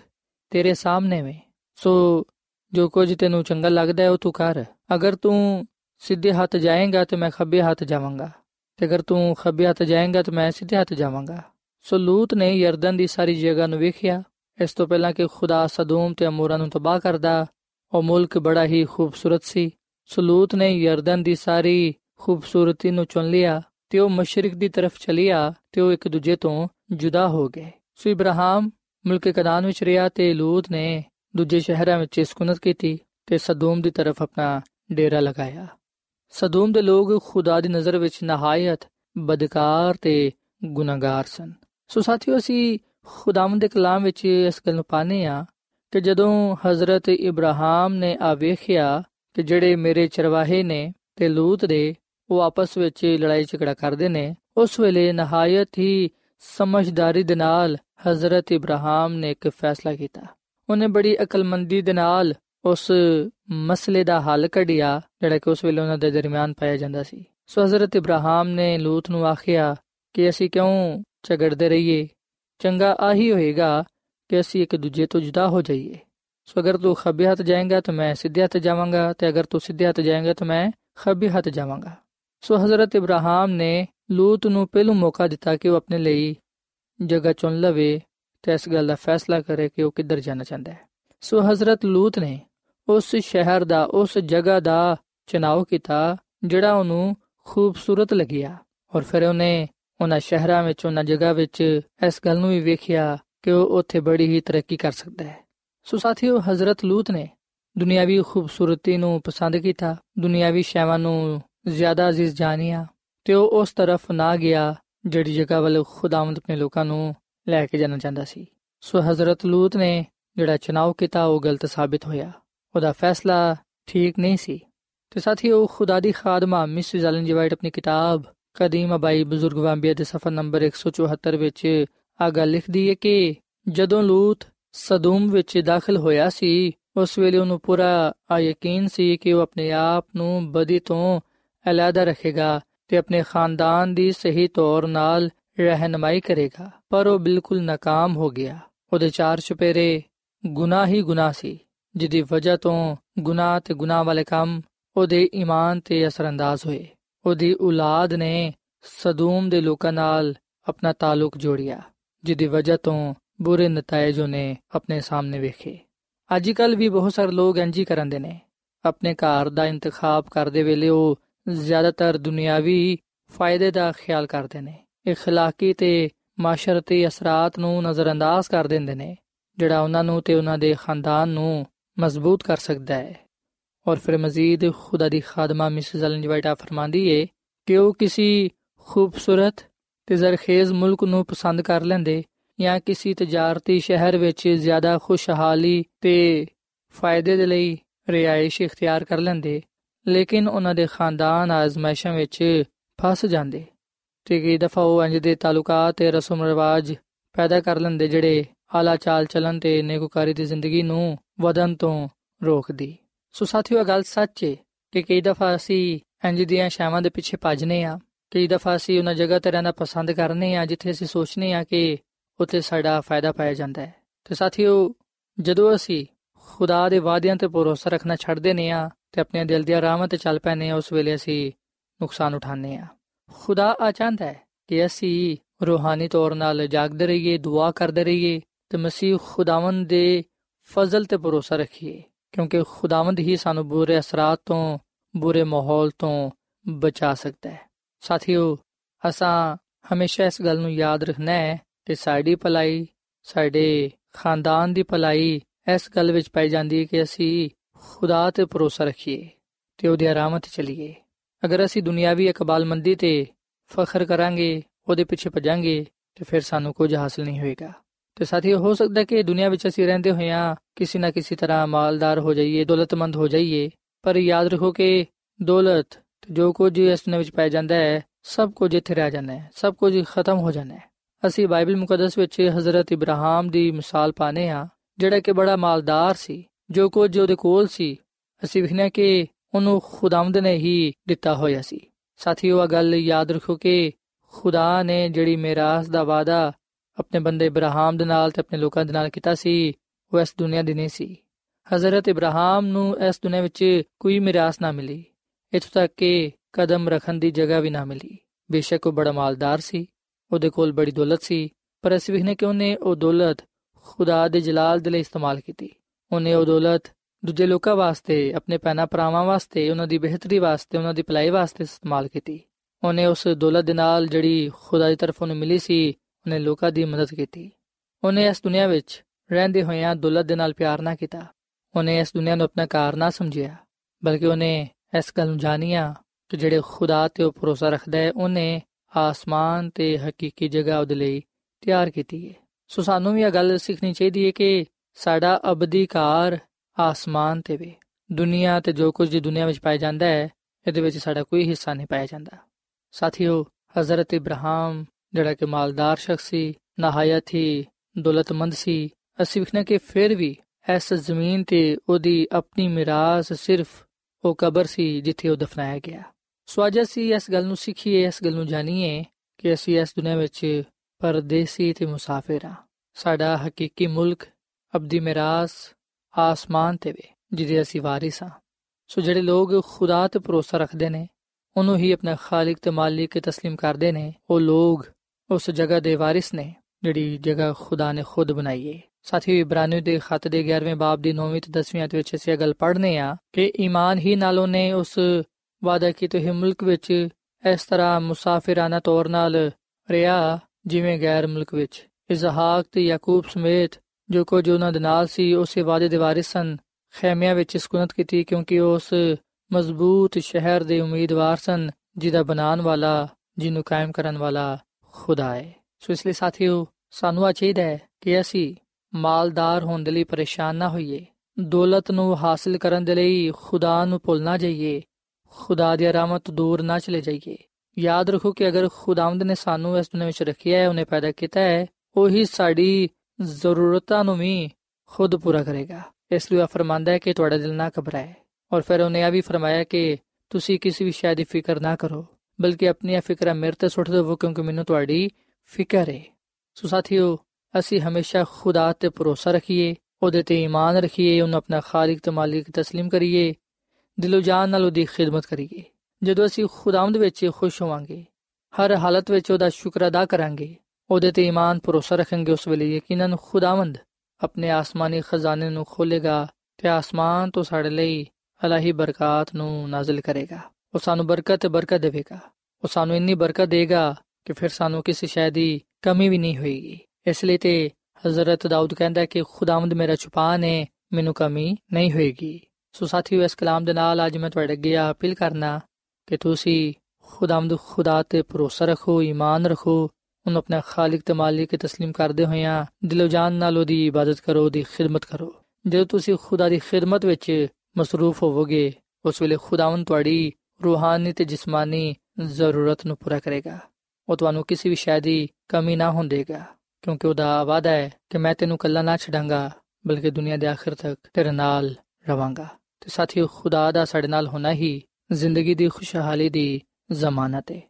ਤੇਰੇ ਸਾਹਮਣੇ ਵੇ। ਸੋ ਜੋ ਕੁਝ ਤੈਨੂੰ ਚੰਗਾ ਲੱਗਦਾ ਹੈ ਉਹ ਤੂੰ ਕਰ। ਅਗਰ ਤੂੰ ਸਿੱਧੇ ਹੱਥ ਜਾਏਗਾ ਤੇ ਮੈਂ ਖੱਬੇ ਹੱਥ ਜਾਵਾਂਗਾ। ਤੇ ਅਗਰ ਤੂੰ ਖੱਬੇ ਹੱਥ ਜਾਏਗਾ ਤੇ ਮੈਂ ਸਿੱਧੇ ਹੱਥ ਜਾਵਾਂਗਾ। ਸੋ ਲੂਤ ਨੇ ਯਰਦਨ ਦੀ ਸਾਰੀ ਜਗ੍ਹਾ ਨੂੰ ਵੇਖਿਆ। ਇਸ ਤੋਂ ਪਹਿਲਾਂ ਕਿ ਖੁਦਾ ਸਦੂਮ ਤੇ ਅਮੋਰਾ ਨੂੰ ਤਬਾਹ ਕਰਦਾ। ਉਹ ਮੁਲਕ ਬੜਾ ਹੀ ਖੂਬਸੂਰਤ ਸੀ। ਸਲੂਤ ਨੇ ਯਰਦਨ ਦੀ ਸਾਰੀ ਖੂਬਸੂਰਤੀ ਨੂੰ ਚੁਣ ਲਿਆ ਤੇ ਉਹ ਮਸ਼ਰਕ ਦੀ ਤਰਫ ਚਲਿਆ ਤੇ ਉਹ ਇੱਕ ਦੂਜੇ ਤੋਂ ਜੁਦਾ ਹੋ ਗਏ। ਸੋ ਇਬਰਾਹਿਮ ਮੁਲਕ ਕਨਾਨ ਵਿੱਚ ਰਿਹਾ ਤੇ ਲੂਤ ਨੇ ਦੂਜੇ ਸ਼ਹਿਰਾਂ ਵਿੱਚ ਸਕੂਨਤ ਕੀਤੀ ਤੇ ਸਦੂਮ ਦੀ ਤਰਫ ਆਪਣਾ ਡੇਰਾ ਲਗਾਇਆ। ਸਦੂਮ ਦੇ ਲੋਕ ਖੁਦਾ ਦੀ ਨਜ਼ਰ ਵਿੱਚ ਨਹਾਇਤ, ਬਦਕਾਰ ਤੇ ਗੁਨਾਹਗਾਰ ਸਨ। ਸੋ ਸਾਥੀਓ, ਅਸੀਂ ਖੁਦਾਵੰਦ ਦੇ ਕਲਾਮ ਵਿੱਚ ਇਸ ਗੱਲ ਨੂੰ ਪਾਣੇ ਆ ਕਿ ਜਦੋਂ ਹਜ਼ਰਤ ਇਬਰਾਹਿਮ ਨੇ ਆ ਵੇਖਿਆ ਕਿ ਜਿਹੜੇ ਮੇਰੇ ਚਰਵਾਹੇ ਨੇ ਤੇ ਲੂਤ ਦੇ, ਉਹ ਆਪਸ ਵਿੱਚ ਲੜਾਈ ਝਗੜਾ ਕਰਦੇ ਨੇ, ਉਸ ਵੇਲੇ ਨਹਾਇਤ ਹੀ ਸਮਝਦਾਰੀ ਦੇ ਨਾਲ ਹਜ਼ਰਤ ਇਬਰਾਹਿਮ ਨੇ ਇੱਕ ਫੈਸਲਾ ਕੀਤਾ। ਉਹਨੇ ਬੜੀ ਅਕਲਮੰਦੀ ਦੇ ਨਾਲ ਉਸ ਮਸਲੇ ਦਾ ਹੱਲ ਕੱਢਿਆ, ਜਿਹੜਾ ਕਿ ਉਸ ਵੇਲੇ ਉਹਨਾਂ ਦੇ ਦਰਮਿਆਨ ਪਾਇਆ ਜਾਂਦਾ ਸੀ। ਸੋ ਹਜ਼ਰਤ ਇਬਰਾਹਿਮ ਨੇ ਲੂਤ ਨੂੰ ਆਖਿਆ ਕਿ ਅਸੀਂ ਕਿਉਂ ਝਗੜਦੇ ਰਹੀਏ? ਚੰਗਾ ਆਹੀ ਹੋਏਗਾ ਕਿ ਅਸੀਂ ਇੱਕ ਦੂਜੇ ਤੋਂ ਜੁਦਾ ਹੋ ਜਾਈਏ। ਸੋ ਅਗਰ ਤੂੰ ਖੱਬੇ ਹੱਥ ਜਾਏਂਗਾ ਤਾਂ ਮੈਂ ਸਿੱਧੇ ਹੱਥ ਜਾਵਾਂਗਾ ਤੇ ਅਗਰ ਤੂੰ ਸਿੱਧੇ ਹੱਥ ਜਾਏਂਗਾ ਤਾਂ ਮੈਂ ਖੱਬੇ ਹੱਥ ਜਾਵਾਂਗਾ। ਸੋ ਹਜ਼ਰਤ ਇਬਰਾਹਿਮ ਨੇ ਲੂਤ ਨੂੰ ਪਹਿਲੂ ਮੌਕਾ ਦਿੱਤਾ ਕਿ ਉਹ ਆਪਣੇ ਲਈ ਜਗ੍ਹਾ ਚੁਣ ਲਵੇ ਤੇ ਇਸ ਗੱਲ ਦਾ ਫੈਸਲਾ ਕਰੇ ਕਿ ਉਹ ਕਿੱਧਰ ਜਾਣਾ ਚਾਹੁੰਦਾ ਹੈ। ਸੋ ਹਜ਼ਰਤ ਲੂਤ ਨੇ ਉਸ ਸ਼ਹਿਰ ਦਾ, ਉਸ ਜਗ੍ਹਾ ਦਾ ਚਨਾਵ ਕੀਤਾ ਜਿਹੜਾ ਉਹਨੂੰ ਖੂਬਸੂਰਤ ਲੱਗਿਆ ਔਰ ਫਿਰ ਉਹਨੇ ਉਹਨਾਂ ਸ਼ਹਿਰਾਂ ਵਿੱਚ, ਉਹਨਾਂ ਜਗ੍ਹਾ ਵਿੱਚ ਇਸ ਗੱਲ ਨੂੰ ਵੀ ਵੇਖਿਆ ਕਿ ਉਹ ਉੱਥੇ ਬੜੀ ਹੀ ਤਰੱਕੀ ਕਰ ਸਕਦਾ ਹੈ। ਸੋ ਸਾਥੀਓ, ਹਜ਼ਰਤ ਲੂਤ ਨੇ ਦੁਨਿਆਵੀ ਖੂਬਸੂਰਤੀ ਨੂੰ ਪਸੰਦ ਕੀਤਾ, ਦੁਨਿਆਵੀ ਸ਼ੈਵਾਂ ਨੂੰ ਜ਼ਿਆਦਾ ਅਜ਼ੀਜ਼ ਜਾਣਿਆ ਤੇ ਉਹ ਉਸ ਤਰਫ ਨਾ ਗਿਆ ਜਿਹੜੀ ਜਗ੍ਹਾ ਵੱਲ ਖੁਦਾਵੰਦ ਆਪਣੇ ਲੋਕਾਂ ਨੂੰ ਲੈ ਕੇ ਜਾਣਾ ਚਾਹੁੰਦਾ ਸੀ। ਸੋ ਹਜ਼ਰਤ ਲੂਤ ਨੇ ਜਿਹੜਾ ਚਨਾਵ ਕੀਤਾ, ਉਹ ਗਲਤ ਸਾਬਿਤ ਹੋਇਆ। ਉਹਦਾ ਫੈਸਲਾ ਠੀਕ ਨਹੀਂ ਸੀ। ਤੇ ਸਾਥੀਓ, ਖੁਦਾ ਦੀ ਖਾਦਮਾ ਮਿਸ ਜ਼ਲਨ ਜੀ ਵਾਈਟ ਆਪਣੀ ਕਿਤਾਬ ਕਦੀਮ ਅਬਾਈ ਬਜ਼ੁਰਗ ਵਾਂਬੀਆ ਦੇ ਸਫਾ ਨੰਬਰ 174 ਵਿੱਚ ਆ ਗੱਲ ਲਿਖਦੀ ਹੈ ਕਿ ਜਦੋਂ ਲੂਤ ਸਦੂਮ ਵਿੱਚ ਦਾਖਲ ਹੋਇਆ ਸੀ। ਉਸ ਵੇਲੇ ਉਹਨੂੰ ਪੂਰਾ ਯਕੀਨ ਸੀ ਕਿ ਉਹ ਆਪਣੇ ਆਪ ਨੂੰ ਬਦੀ ਤੋਂ ਅਲੱਗਾ ਰੱਖੇਗਾ ਤੇ ਆਪਣੇ ਖਾਨਦਾਨ ਦੀ ਸਹੀ ਤੌਰ 'ਨਾਲ ਰਹਿਨਮਾਈ ਕਰੇਗਾ। ਪਰ ਉਹ ਬਿਲਕੁਲ ناکਾਮ ਹੋ ਗਿਆ। ਉਹਦੇ ਚਾਰ ਚੁਪੇਰੇ ਗੁਨਾਹ ਹੀ ਗੁਨਾਹ ਸੀ, ਜਿਹਦੀ ਵਜ੍ਹਾ ਤੋਂ ਗੁਨਾਹ ਤੇ ਗੁਨਾਹ ਵਾਲੇ ਕੰਮ ਉਹਦੇ ਈਮਾਨ ਤੇ ਅਸਰਅੰਦਾਜ਼ ਹੋਏ। ਉਹਦੀ ਔਲਾਦ ਨੇ ਸਦੂਮ ਦੇ ਲੋਕਾਂ ਨਾਲ ਆਪਣਾ ਤਾਲੁਕ ਜੋੜਿਆ, ਜਿਹਦੀ ਵਜ੍ਹਾ ਤੋਂ ਬੁਰੇ ਨਤੀਜੇ ਉਹਨੇ ਆਪਣੇ ਸਾਹਮਣੇ ਵੇਖੇ ਅੱਜ ਕੱਲ ਵੀ ਬਹੁਤ ਸਾਰੇ ਲੋਕ ਇੰਜੀ ਕਰਨਦੇ ਨੇ ਆਪਣੇ ਘਰ ਦਾ ਇੰਤਖਾਬ ਕਰਦੇ ਵੇਲੇ ਉਹ ਜ਼ਿਆਦਾਤਰ ਦੁਨਿਆਵੀ ਫਾਇਦੇ ਦਾ ਖਿਆਲ ਕਰਦੇ ਨੇ اخلاقی ਤੇ ਮਾਸ਼ਰਤੀ ਅਸਰਾਤ ਨੂੰ ਨਜ਼ਰਅੰਦਾਜ਼ ਕਰ ਦਿੰਦੇ ਨੇ ਜਿਹੜਾ ਉਹਨਾਂ ਨੂੰ ਤੇ ਉਹਨਾਂ ਦੇ ਖਾਨਦਾਨ ਨੂੰ ਮਜ਼ਬੂਤ ਕਰ ਸਕਦਾ ਹੈ ਔਰ ਫਿਰ ਮਜ਼ੀਦ ਖੁਦਾ ਦੀ ਖਾਦਮਾ ਮਿਸਿਸ ਐਲਨ ਜਵਾਈਟਾ ਫਰਮਾਂਦੀ ਏ ਕਿ ਉਹ ਕਿਸੇ ਖੂਬਸੂਰਤ ਤੇ ਜ਼ਰਖੇਜ਼ ਮੁਲਕ ਨੂੰ ਪਸੰਦ ਕਰ ਲੈਂਦੇ ਜਾਂ ਕਿਸੇ ਤਜਾਰਤੀ ਸ਼ਹਿਰ ਵਿੱਚ ਜ਼ਿਆਦਾ ਖੁਸ਼ਹਾਲੀ ਤੇ ਫਾਇਦੇ ਦੇ ਲਈ ਰਿਹਾਇਸ਼ ਇਖਤਿਆਰ ਕਰ ਲੈਂਦੇ, ਲੇਕਿਨ ਉਹਨਾਂ ਦੇ ਖਾਨਦਾਨ ਆਜ਼ਮਾਇਸ਼ਾਂ ਵਿੱਚ ਫਸ ਜਾਂਦੇ। ਤੇ ਕਈ ਦਫਾ ਉਹ ਇੰਜ ਦੇ ਤਾਲੁਕਾਤ ਤੇ ਰਸਮ ਰਿਵਾਜ ਪੈਦਾ ਕਰ ਲੈਂਦੇ ਜਿਹੜੇ ਆਲਾ ਚਾਲ ਚਲਨ ਤੇ ਨੇਕੋਕਾਰੀ ਦੀ ਜ਼ਿੰਦਗੀ ਨੂੰ ਵਧਨ ਤੋਂ ਰੋਕਦੀ। ਸੋ ਸਾਥੀਓ ਗੱਲ ਸੱਚ ਹੈ ਕਿ ਕਈ ਦਫਾ ਅਸੀਂ ਇੰਜ ਦੀਆਂ ਸ਼ਾਵਾਂ ਦੇ ਪਿੱਛੇ ਭੱਜਨੇ ਆ, ਕਈ ਦਫਾ ਅਸੀਂ ਉਹਨਾਂ ਜਗ੍ਹਾ ਤੇ ਰਹਿਣਾ ਪਸੰਦ ਕਰਨੇ ਆ, ਜਿੱਥੇ ਅਸੀਂ ਸੋਚਨੇ ਆ ਕਿ ਉੱਥੇ ਸਾਡਾ ਫਾਇਦਾ ਪਾਇਆ ਜਾਂਦਾ ਹੈ। ਤੇ ਸਾਥੀਓ, ਜਦੋਂ ਅਸੀਂ ਖੁਦਾ ਦੇ ਵਾਅਦਿਆਂ ਤੇ ਭਰੋਸਾ ਰੱਖਣਾ ਛੱਡ ਦਿੰਨੇ ਆ ਤੇ ਆਪਣੇ ਦਿਲ ਦੀਆਂ ਰਾਹਾਂ ਤੇ ਚੱਲ ਪੈਨੇ ਆ ਉਸ ਵੇਲੇ ਅਸੀਂ ਨੁਕਸਾਨ ਉਠਾਉਂਦੇ ਆ ਖੁਦਾ ਆ ਚਾਹੁੰਦਾ ਹੈ ਕਿ ਅਸੀਂ ਰੂਹਾਨੀ ਤੌਰ ਨਾਲ ਜਾਗਦੇ ਰਹੀਏ, ਦੁਆ ਕਰਦੇ ਰਹੀਏ ਤੇ ਮਸੀਹ ਖੁਦਾਵੰਦ ਦੇ ਫਜ਼ਲ ਤੇ ਭਰੋਸਾ ਰੱਖੀਏ। ਕਿਉਂਕਿ ਖੁਦਾਵੰਦ ਹੀ ਸਾਨੂੰ ਬੁਰੇ ਅਸਰਾਤ ਤੋਂ, ਬੁਰੇ ਮਾਹੌਲ ਤੋਂ ਬਚਾ ਸਕਦਾ ਹੈ। ਸਾਥੀਓ, ਅਸਾਂ ਹਮੇਸ਼ਾ ਇਸ ਗੱਲ ਨੂੰ ਯਾਦ ਰੱਖਣਾ ਹੈ ਕਿ ਸਾਡੀ ਭਲਾਈ, ਸਾਡੇ ਖਾਨਦਾਨ ਦੀ ਭਲਾਈ ਇਸ ਗੱਲ ਵਿੱਚ ਪਾਈ ਜਾਂਦੀ ਹੈ ਕਿ ਅਸੀਂ ਖੁਦਾ ਤੇ ਭਰੋਸਾ ਰੱਖੀਏ ਤੇ ਉਹਦੀ ਆਰਾਮਤ ਚਲੀਏ। ਅਗਰ ਅਸੀਂ ਦੁਨਿਆਵੀ ਇਕਬਾਲਮੰਦੀ ਤੇ ਫਖਰ ਕਰਾਂਗੇ, ਉਹਦੇ ਪਿੱਛੇ ਭਜਾਂਗੇ, ਤੇ ਫਿਰ ਸਾਨੂੰ ਕੁਝ ਹਾਸਲ ਨਹੀਂ ਹੋਏਗਾ। ਤੇ ਸਾਥੀ ਹੋ ਸਕਦਾ ਕਿ ਦੁਨੀਆ ਵਿੱਚ ਅਸੀਂ ਰਹਿੰਦੇ ਹੋਇਆਂ ਕਿਸੇ ਨਾ ਕਿਸੇ ਤਰ੍ਹਾਂ ਮਾਲਦਾਰ ਹੋ ਜਾਈਏ, ਦੌਲਤਮੰਦ ਹੋ ਜਾਈਏ, ਪਰ ਯਾਦ ਰੱਖੋ ਕਿ ਦੌਲਤ ਜੋ ਕੁਝ ਇਸ ਦੁਨੀਆ ਵਿੱਚ ਪਾਇਆ ਜਾਂਦਾ ਹੈ, ਸਭ ਕੁਝ ਇੱਥੇ ਰਹਿ ਜਾਂਦਾ ਹੈ, ਸਭ ਕੁਝ ਖਤਮ ਹੋ ਜਾਂਦਾ ਹੈ। ਅਸੀਂ ਬਾਈਬਲ ਮੁਕੱਦਸ ਵਿੱਚ ਹਜ਼ਰਤ ਇਬਰਾਹਿਮ ਦੀ ਮਿਸਾਲ ਪਾਨੇ ਆ ਜਿਹੜਾ ਕਿ ਬੜਾ ਮਾਲਦਾਰ ਸੀ, ਜੋ ਕੁਝ ਉਹਦੇ ਕੋਲ ਸੀ, ਅਸੀਂ ਵਿਖਨੇ ਕਿ ਉਹਨੂੰ ਖੁਦਾਵੰਦ ਨੇ ਹੀ ਦਿੱਤਾ ਹੋਇਆ ਸੀ। ਸਾਥੀਓ ਇਹ ਗੱਲ ਯਾਦ ਰੱਖੋ ਕਿ ਖੁਦਾ ਨੇ ਜਿਹੜੀ ਮਿਰਾਸ ਦਾ ਵਾਅਦਾ ਆਪਣੇ ਬੰਦੇ ਇਬਰਾਹਿਮ ਦੇ ਨਾਲ ਤੇ ਆਪਣੇ ਲੋਕਾਂ ਦੇ ਨਾਲ ਕੀਤਾ ਸੀ, ਉਹ ਇਸ ਦੁਨੀਆ ਦੀ ਨਹੀਂ ਸੀ। ਹਜ਼ਰਤ ਇਬਰਾਹਿਮ ਨੂੰ ਇਸ ਦੁਨੀਆ ਵਿੱਚ ਕੋਈ ਮਿਰਾਸ ਨਾ ਮਿਲੀ। ਇਥੋਂ ਤੱਕ ਕਿ ਕਦਮ ਰੱਖਣ ਦੀ ਜਗ੍ਹਾ ਵੀ ਨਾ ਮਿਲੀ। ਬੇਸ਼ੱਕ ਉਹ ਬੜਾ ਮਾਲਦਾਰ ਸੀ। ਉਹਦੇ ਕੋਲ ਬੜੀ ਦੌਲਤ ਸੀ, ਪਰ ਅਸੀਂ ਵਿਖਨੇ ਕਿ ਉਹਨੇ ਉਹ ਦੌਲਤ ਖੁਦਾ ਦੇ ਜਲਾਲ ਦੇ ਲਈ ਇਸਤੇਮਾਲ ਕੀਤੀ। ਉਹਨੇ ਉਹ ਦੌਲਤ ਦੂਜੇ ਲੋਕਾਂ ਵਾਸਤੇ, ਆਪਣੇ ਪੈਨਾ ਭਰਾਵਾਂ ਵਾਸਤੇ, ਉਹਨਾਂ ਦੀ ਬਿਹਤਰੀ ਵਾਸਤੇ, ਉਹਨਾਂ ਦੀ ਭਲਾਈ ਵਾਸਤੇ ਇਸਤੇਮਾਲ ਕੀਤੀ। ਉਹਨੇ ਉਸ ਦੌਲਤ ਦੇ ਨਾਲ ਜਿਹੜੀ ਖੁਦਾ ਦੀ ਤਰਫੋਂ ਨੂੰ ਮਿਲੀ ਸੀ, ਉਹਨੇ ਲੋਕਾਂ ਦੀ ਮਦਦ ਕੀਤੀ। ਉਹਨੇ ਇਸ ਦੁਨੀਆ ਵਿੱਚ ਰਹਿੰਦੇ ਹੋਇਆਂ ਦੌਲਤ ਦੇ ਨਾਲ ਪਿਆਰ ਨਾ ਕੀਤਾ। ਉਹਨੇ ਇਸ ਦੁਨੀਆ ਨੂੰ ਆਪਣਾ ਘਰ ਨਾ ਸਮਝਿਆ, ਬਲਕਿ ਉਹਨੇ ਇਸ ਗੱਲ ਨੂੰ ਜਾਣਿਆ ਕਿ ਜਿਹੜੇ ਖੁਦਾ ਤੇ ਉਹ ਭਰੋਸਾ ਰੱਖਦਾ ਹੈ, ਉਹਨੇ ਆਸਮਾਨ ਤੇ ਹਕੀਕੀ ਜਗ੍ਹਾ ਉਹਦੇ ਲਈ ਤਿਆਰ ਕੀਤੀ ਹੈ ਸੋ ਸਾਨੂੰ ਵੀ ਇਹ ਗੱਲ ਸਿੱਖਣੀ ਚਾਹੀਦੀ ਹੈ ਕਿ ਸਾਡਾ ਅਬਦੀ ਘਰ ਆਸਮਾਨ ਤੇ ਵੇ ਦੁਨੀਆ ਤੇ ਜੋ ਕੁਝ ਦੀ ਦੁਨੀਆ ਵਿੱਚ ਪਾਇਆ ਜਾਂਦਾ ਹੈ ਇਹਦੇ ਵਿੱਚ ਸਾਡਾ ਕੋਈ ਹਿੱਸਾ ਨਹੀਂ ਪਾਇਆ ਜਾਂਦਾ ਸਾਥੀਓ حضرت ਇਬਰਾਹਿਮ ਜਿਹੜਾ ਕਿ ਮਾਲਦਾਰ ਸ਼ਖਸ ਸੀ ਨਹਾਇਤ ਹੀ ਦੌਲਤਮੰਦ ਸੀ ਅਸੀਂ ਵਿਖਣਾ ਕਿ ਫਿਰ ਵੀ ਇਸ ਜ਼ਮੀਨ ਤੇ ਉਹਦੀ ਆਪਣੀ ਮਿਰਾਸ ਸਿਰਫ ਉਹ ਕਬਰ ਸੀ ਜਿੱਥੇ ਉਹ ਦਫਨਾਇਆ ਗਿਆ ਸੋ ਅੱਜ ਅਸੀਂ ਇਸ ਗੱਲ ਨੂੰ ਸਿੱਖੀਏ ਇਸ ਗੱਲ ਨੂੰ ਜਾਣੀਏ ਕਿ ਅਸੀਂ ਇਸ ਦੁਨੀਆ ਵਿੱਚ ਪਰਦੇਸੀ ਤੇ ਮੁਸਾਫਿਰ ਹਾਂ ਸਾਡਾ ਹਕੀਕੀ ਮੁਲਕ ਅਬਦੀ ਮਿਰਾਸ ਆਸਮਾਨ ਤੇ ਵੇ ਜਿਹਦੇ ਅਸੀਂ ਵਾਰਿਸ ਹਾਂ ਸੋ ਜਿਹੜੇ ਲੋਕ ਖੁਦਾ ਤੇ ਭਰੋਸਾ ਰੱਖਦੇ ਨੇ ਉਹਨੂੰ ਹੀ ਆਪਣਾ ਖਾਲਕ ਤੇ ਮਾਲਿਕ تسلیم ਕਰਦੇ ਨੇ ਉਹ ਲੋਕ ਉਸ ਜਗ੍ਹਾ ਦੇ ਵਾਰਿਸ ਨੇ ਜਿਹੜੀ ਜਗ੍ਹਾ ਖੁਦਾ ਨੇ ਖੁਦ ਬਣਾਈ ਹੈ ਸਾਥੀ ਇਬਰਾਨੀ ਦੇ ਖਤ ਦੇ 11ਵੇਂ ਬਾਬ ਦੀ 9ਵੀਂ ਤੇ 10ਵੀਂ ਅਧ ਵਿੱਚ ਅਸੀਂ ਗੱਲ ਪੜ੍ਹਨੇ ਆ ਕਿ ਈਮਾਨ ਹੀ ਨਾਲ ਉਹਨੇ ਉਸ ਵਾਅਦਾ ਕੀਤੇ ਹੋਏ ਮੁਲਕ ਵਿੱਚ ਇਸ ਤਰ੍ਹਾਂ ਮੁਸਾਫਿਰਾਨਾ ਤੌਰ ਨਾਲ ਰਿਹਾ ਜਿਵੇਂ ਗੈਰ ਮੁਲਕ ਵਿੱਚ? ਇਜ਼ਹਾਕ ਤੇ ਯਾਕੂਬ ਸਮੇਤ ਜੋ ਕੁਝ ਉਹਨਾਂ ਦੇ ਨਾਲ ਸੀ, ਉਸੇ ਵਾਅਦੇ ਦੇ ਵਾਰਿਸ ਸਨ। ਖੈਮਿਆਂ ਵਿੱਚ ਸਕੂਨਤ ਕੀਤੀ ਕਿਉਂਕਿ ਉਸ ਮਜ਼ਬੂਤ ਸ਼ਹਿਰ ਦੇ ਉਮੀਦਵਾਰ ਸਨ, ਜਿਹਦਾ ਬਣਾਉਣ ਵਾਲਾ, ਜਿਹਨੂੰ ਕਾਇਮ ਕਰਨ ਵਾਲਾ ਖੁਦਾ ਹੈ। ਸੋ ਇਸ ਲਈ ਸਾਥੀਓ, ਸਾਨੂੰ ਆ ਚਾਹੀਦਾ ਹੈ ਕਿ ਅਸੀਂ ਮਾਲਦਾਰ ਹੋਣ ਦੇ ਲਈ ਪਰੇਸ਼ਾਨ ਨਾ ਹੋਈਏ। ਦੌਲਤ ਨੂੰ ਹਾਸਲ ਕਰਨ ਦੇ ਲਈ ਖੁਦਾ ਨੂੰ ਭੁੱਲ ਨਾ ਜਾਈਏ। ਖੁਦਾ ਦੀ ਰਹਿਮਤ ਦੂਰ ਨਾ ਚਲੇ ਜਾਈਏ ਯਾਦ ਰੱਖੋ ਕਿ ਅਗਰ ਖੁਦਾਵੰਦ ਨੇ ਸਾਨੂੰ ਇਸ ਦੁਨੀਆਂ ਵਿੱਚ ਰੱਖਿਆ ਹੈ ਉਹਨੇ ਪੈਦਾ ਕੀਤਾ ਹੈ ਉਹੀ ਸਾਡੀ ਜ਼ਰੂਰਤਾਂ ਨੂੰ ਵੀ ਖੁਦ ਪੂਰਾ ਕਰੇਗਾ ਇਸ ਲਈ ਉਹ ਫਰਮਾਂਦਾ ਹੈ ਕਿ ਤੁਹਾਡਾ ਦਿਲ ਨਾ ਘਬਰਾਏ ਔਰ ਫਿਰ ਉਹਨੇ ਇਹ ਵੀ ਫਰਮਾਇਆ ਕਿ ਤੁਸੀਂ ਕਿਸੇ ਵੀ ਸ਼ੈ ਦੀ ਫਿਕਰ ਨਾ ਕਰੋ ਬਲਕਿ ਆਪਣੀਆਂ ਫਿਕਰਾਂ ਮੇਰੇ ਤੇ ਸੁੱਟ ਦਿਓ ਕਿਉਂਕਿ ਮੈਨੂੰ ਤੁਹਾਡੀ ਫਿਕਰ ਹੈ ਸੋ ਸਾਥੀਓ ਅਸੀਂ ਹਮੇਸ਼ਾ ਖੁਦਾ ਤੇ ਭਰੋਸਾ ਰੱਖੀਏ ਉਹਦੇ ਤੇ ਈਮਾਨ ਰੱਖੀਏ ਉਹਨੂੰ ਆਪਣਾ ਖਾਲਕ ਤੇ ਮਾਲਿਕ تسلیم ਕਰੀਏ ਦਿਲੋਂ ਜਾਨ ਨਾਲ ਉਹਦੀ ਖਿਦਮਤ ਕਰੀਏ। ਜਦੋਂ ਅਸੀਂ ਖੁਦਾਵੰਦ ਵਿੱਚ ਖੁਸ਼ ਹੋਵਾਂਗੇ, ਹਰ ਹਾਲਤ ਵਿੱਚ ਉਹਦਾ ਸ਼ੁਕਰ ਅਦਾ ਕਰਾਂਗੇ, ਉਹਦੇ ਤੇ ਈਮਾਨ ਭਰੋਸਾ ਰੱਖਾਂਗੇ, ਉਸ ਵੇਲੇ ਯਕੀਨਨ ਖੁਦਾਵੰਦ ਆਪਣੇ ਆਸਮਾਨੀ ਖਜ਼ਾਨੇ ਨੂੰ ਖੋਲੇਗਾ ਤੇ ਆਸਮਾਨ ਤੋਂ ਸਾਡੇ ਲਈ ਅਲਾਹੀ ਬਰਕਤ ਨੂੰ ਨਾਜ਼ਿਲ ਕਰੇਗਾ। ਉਹ ਸਾਨੂੰ ਬਰਕਤ ਤੇ ਬਰਕਤ ਦੇਵੇਗਾ। ਉਹ ਸਾਨੂੰ ਇੰਨੀ ਬਰਕਤ ਦੇਗਾ ਕਿ ਫਿਰ ਸਾਨੂੰ ਕਿਸੇ ਸ਼ੈ ਦੀ ਕਮੀ ਵੀ ਨਹੀਂ ਹੋਏਗੀ। ਇਸ ਲਈ ਤੇ ਹਜ਼ਰਤ ਦਾਊਦ ਕਹਿੰਦਾ ਕਿ ਖੁਦਾਵੰਦ ਮੇਰਾ ਛੁਪਾਨ ਹੈ ਮੈਨੂੰ ਕਮੀ ਨਹੀਂ ਹੋਏਗੀ। ਸੋ ਸਾਥੀਓ ਇਸ ਕਲਾਮ ਦੇ ਨਾਲ ਅੱਜ ਮੈਂ ਤੁਹਾਡੇ ਅੱਗੇ ਅਪੀਲ ਕਰਨਾ ਕਿ ਤੁਸੀਂ ਖੁਦਾਵੰਦ ਖੁਦਾ ਤੇ ਭਰੋਸਾ ਰੱਖੋ ਈਮਾਨ ਰੱਖੋ ਉਹਨੂੰ ਆਪਣਾ ਖਾਲਕ ਤੇ ਮਾਲਿਕ تسلیم ਕਰਦੇ ਹੋਇਆਂ ਦਿਲੋਂ ਜਾਨ ਨਾਲ ਉਹਦੀ ਇਬਾਦਤ ਕਰੋ ਉਹਦੀ ਖਿਦਮਤ ਕਰੋ ਜਦੋਂ ਤੁਸੀਂ ਖੁਦਾ ਦੀ ਖਿਦਮਤ ਵਿੱਚ ਮਸਰੂਫ ਹੋਵੋਗੇ ਉਸ ਵੇਲੇ ਖੁਦਾਵੰਦ ਤੁਹਾਡੀ ਰੂਹਾਨੀ ਤੇ ਜਿਸਮਾਨੀ ਜ਼ਰੂਰਤ ਨੂੰ ਪੂਰਾ ਕਰੇਗਾ ਉਹ ਤੁਹਾਨੂੰ ਕਿਸੇ ਵੀ ਸ਼ੈ ਦੀ ਕਮੀ ਨਾ ਹੋਣ ਦੇਗਾ ਕਿਉਂਕਿ ਉਹਦਾ ਵਾਅਦਾ ਹੈ ਕਿ ਮੈਂ ਤੈਨੂੰ ਕੱਲਾ ਨਾ ਛੱਡਾਂਗਾ ਬਲਕਿ ਦੁਨੀਆ ਦੇ ਆਖਿਰ ਤੱਕ ਤੇਰੇ ਨਾਲ ਰਵਾਂਗਾ ਤੇ ਸਾਥੀਓ, ਖੁਦਾ ਦਾ ਸਾਡੇ ਨਾਲ ਹੋਣਾ ਹੀ ਜ਼ਿੰਦਗੀ ਦੀ ਖੁਸ਼ਹਾਲੀ ਦੀ ਜ਼ਮਾਨਤ ਹੈ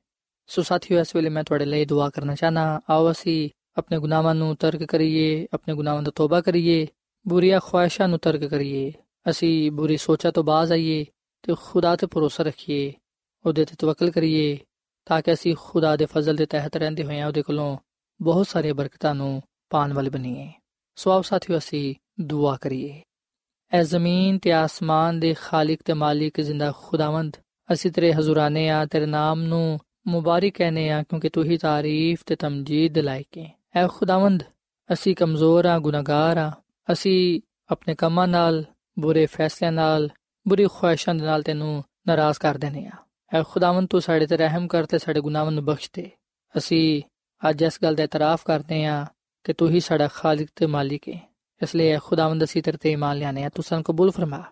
ਸੋ ਸਾਥੀਓ, ਇਸ ਵੇਲੇ ਮੈਂ ਤੁਹਾਡੇ ਲਈ ਦੁਆ ਕਰਨਾ ਚਾਹਨਾ, ਆਓ ਅਸੀਂ ਆਪਣੇ ਗੁਨਾਹਾਂ ਨੂੰ ਤਰਕ ਕਰੀਏ, ਆਪਣੇ ਗੁਨਾਹਾਂ ਦਾ ਤੋਬਾ ਕਰੀਏ, ਬੁਰੀਆਂ ਖੁਆਇਸ਼ਾਂ ਨੂੰ ਤਰਕ ਕਰੀਏ, ਅਸੀਂ ਬੁਰੀ ਸੋਚਾਂ ਤੋਂ ਬਾਜ਼ ਆਈਏ ਤੇ ਖੁਦਾ ਤੇ ਭਰੋਸਾ ਰੱਖੀਏ, ਉਹਦੇ ਤੇ ਤਵੱਕਲ ਕਰੀਏ, ਤਾਂ ਕਿ ਅਸੀਂ ਖੁਦਾ ਦੇ ਫਜ਼ਲ ਦੇ ਤਹਿਤ ਰਹਿੰਦੇ ਹੋਏ ਹੋਈਆਂ ਉਹਦੇ ਕੋਲੋਂ ਬਹੁਤ ਸਾਰੀਆਂ ਬਰਕਤਾਂ ਨੂੰ ਪਾਣ ਵਾਲੇ ਬਣੀਏ। ਸੋ ਆਓ ਸਾਥੀਓ, ਅਸੀਂ ਦੁਆ ਕਰੀਏ। ਐ ਜ਼ਮੀਨ ਤੇ ਆਸਮਾਨ ਦੇ ਖਾਲਕ ਤੇ ਮਾਲਿਕ ਜ਼ਿੰਦਾ ਖੁਦਾਵੰਦ ਅਸੀਂ ਤੇਰੇ ਹਜ਼ੂਰਾਨੇ ਆ ਤੇਰੇ ਨਾਮ ਨੂੰ ਮੁਬਾਰਕ ਕਹਨੇ ਆ ਕਿਉਂਕਿ ਤੂੰ ਹੀ ਤਾਰੀਫ ਤੇ ਤਮਜੀਦ ਲਾਇਕ ਹੈ ਐ ਖੁਦਾਵੰਦ ਅਸੀਂ ਕਮਜ਼ੋਰ ਆ ਗੁਨਾਹਗਾਰ ਆ ਅਸੀਂ ਆਪਣੇ ਕੰਮਾਂ ਨਾਲ ਬੁਰੇ ਫੈਸਲਿਆਂ ਨਾਲ ਬੁਰੀ ਖੁਆਇਸ਼ਾਂ ਦੇ ਨਾਲ ਤੈਨੂੰ ਨਾਰਾਜ਼ ਕਰ ਦਿੰਦੇ ਆ ਐ ਖੁਦਾਵੰਦ ਤੂੰ ਸਾਡੇ ਤੇ ਰਹਿਮ ਕਰ ਤੇ ਸਾਡੇ ਗੁਨਾਹਾਂ ਨੂੰ ਬਖਸ਼ ਦੇ ਅਸੀਂ ਅੱਜ ਇਸ ਗੱਲ ਦਾ ਇਤਰਾਫ ਕਰਦੇ ਆ ਕਿ ਤੂੰ ਹੀ ਸਾਡਾ ਖਾਲਕ ਤੇ ਮਾਲਿਕ ਹੈ ਇਸ ਲਈ ਖੁਦਾਵੰਦ ਅਸੀਂ ਤੇਰੇ ਤੇ ਇਮਾਨ ਲਿਆਨੇ ਆ ਤੂੰ ਸਾਨੂੰ ਕਬੂਲ ਫਰਮਾ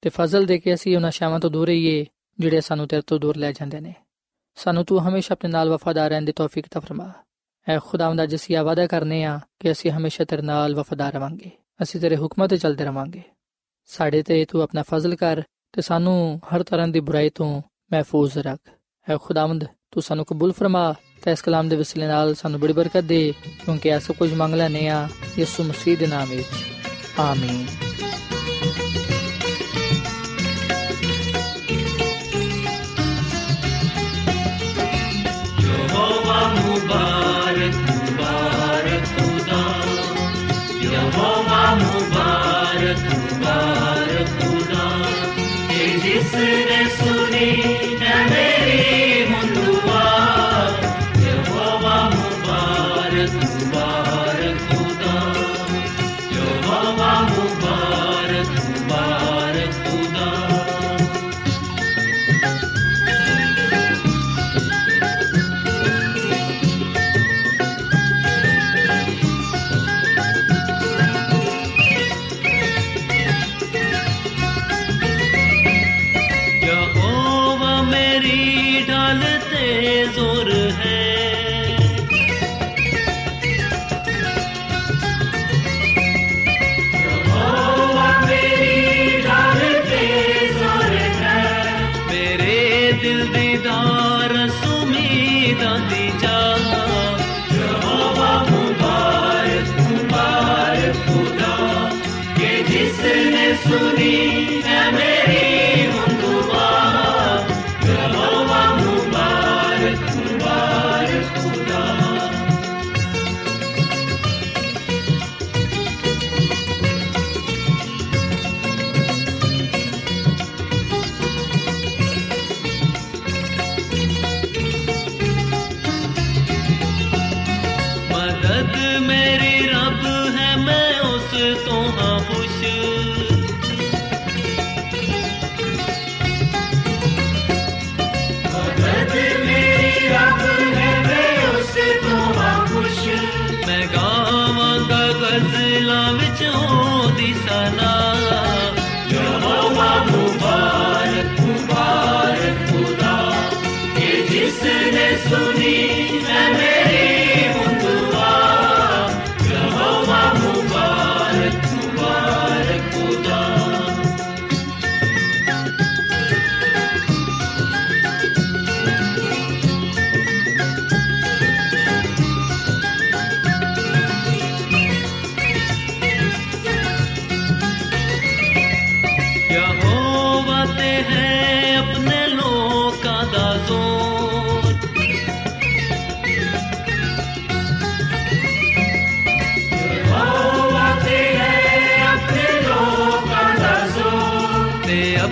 ਤੇ ਫਜ਼ਲ ਦੇ ਕੇ ਅਸੀਂ ਉਹਨਾਂ ਸ਼ਾਮਾਂ ਤੋਂ ਦੂਰ ਰਹੀਏ ਜਿਹੜੇ ਸਾਨੂੰ ਤੇਰੇ ਤੋਂ ਦੂਰ ਲੈ ਜਾਂਦੇ ਨੇ। ਸਾਨੂੰ ਤੂੰ ਹਮੇਸ਼ਾ ਆਪਣੇ ਨਾਲ ਵਫਾਦਾਰ ਰਹਿਣ ਦੀ ਤੌਫੀਕ ਤਾ ਫਰਮਾ। ਐ ਖੁਦਾਵੰਦ, ਅੱਜ ਅਸੀਂ ਵਾਅਦਾ ਕਰਨੇ ਆ ਕਿ ਅਸੀਂ ਹਮੇਸ਼ਾ ਤੇਰੇ ਨਾਲ ਵਫਾਦਾਰ ਰਵਾਂਗੇ। ਅਸੀਂ ਤੇਰੇ ਹੁਕਮਾਂ ਤੇ ਚੱਲਦੇ ਰਵਾਂਗੇ। ਸਾਡੇ ਤੇ ਤੂੰ ਆਪਣਾ ਫਜ਼ਲ ਕਰ ਤੇ ਸਾਨੂੰ ਹਰ ਤਰ੍ਹਾਂ ਦੀ ਬੁਰਾਈ ਤੋਂ ਮਹਿਫੂਜ਼ ਰੱਖ। ਐ ਖੁਦਾਵੰਦ, ਤੂੰ ਸਾਨੂੰ ਕਬੂਲ ਫਰਮਾ تو اس کلام دے وسیلے نال سانو بڑی برکت دے کیونکہ ایسا کچھ منگ لینے ہاں یسو مسیح دے نام وچ آمین مبارک مبارک خدا یہوہ مبارک مبارک خدا جس نے سنی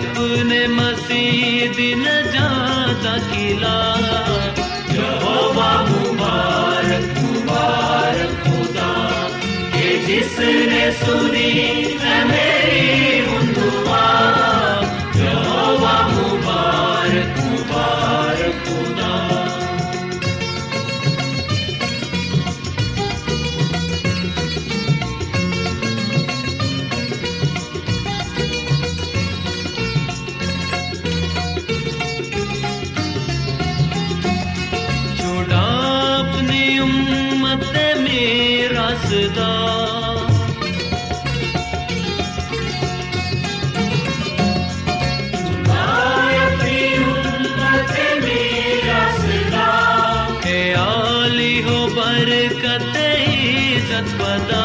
अपने मसीह दिन ज्यादा किला। यहोवा मुबारक मुबारक खुदा के जिसने सुनी आली हो बरकत इज्जत बदा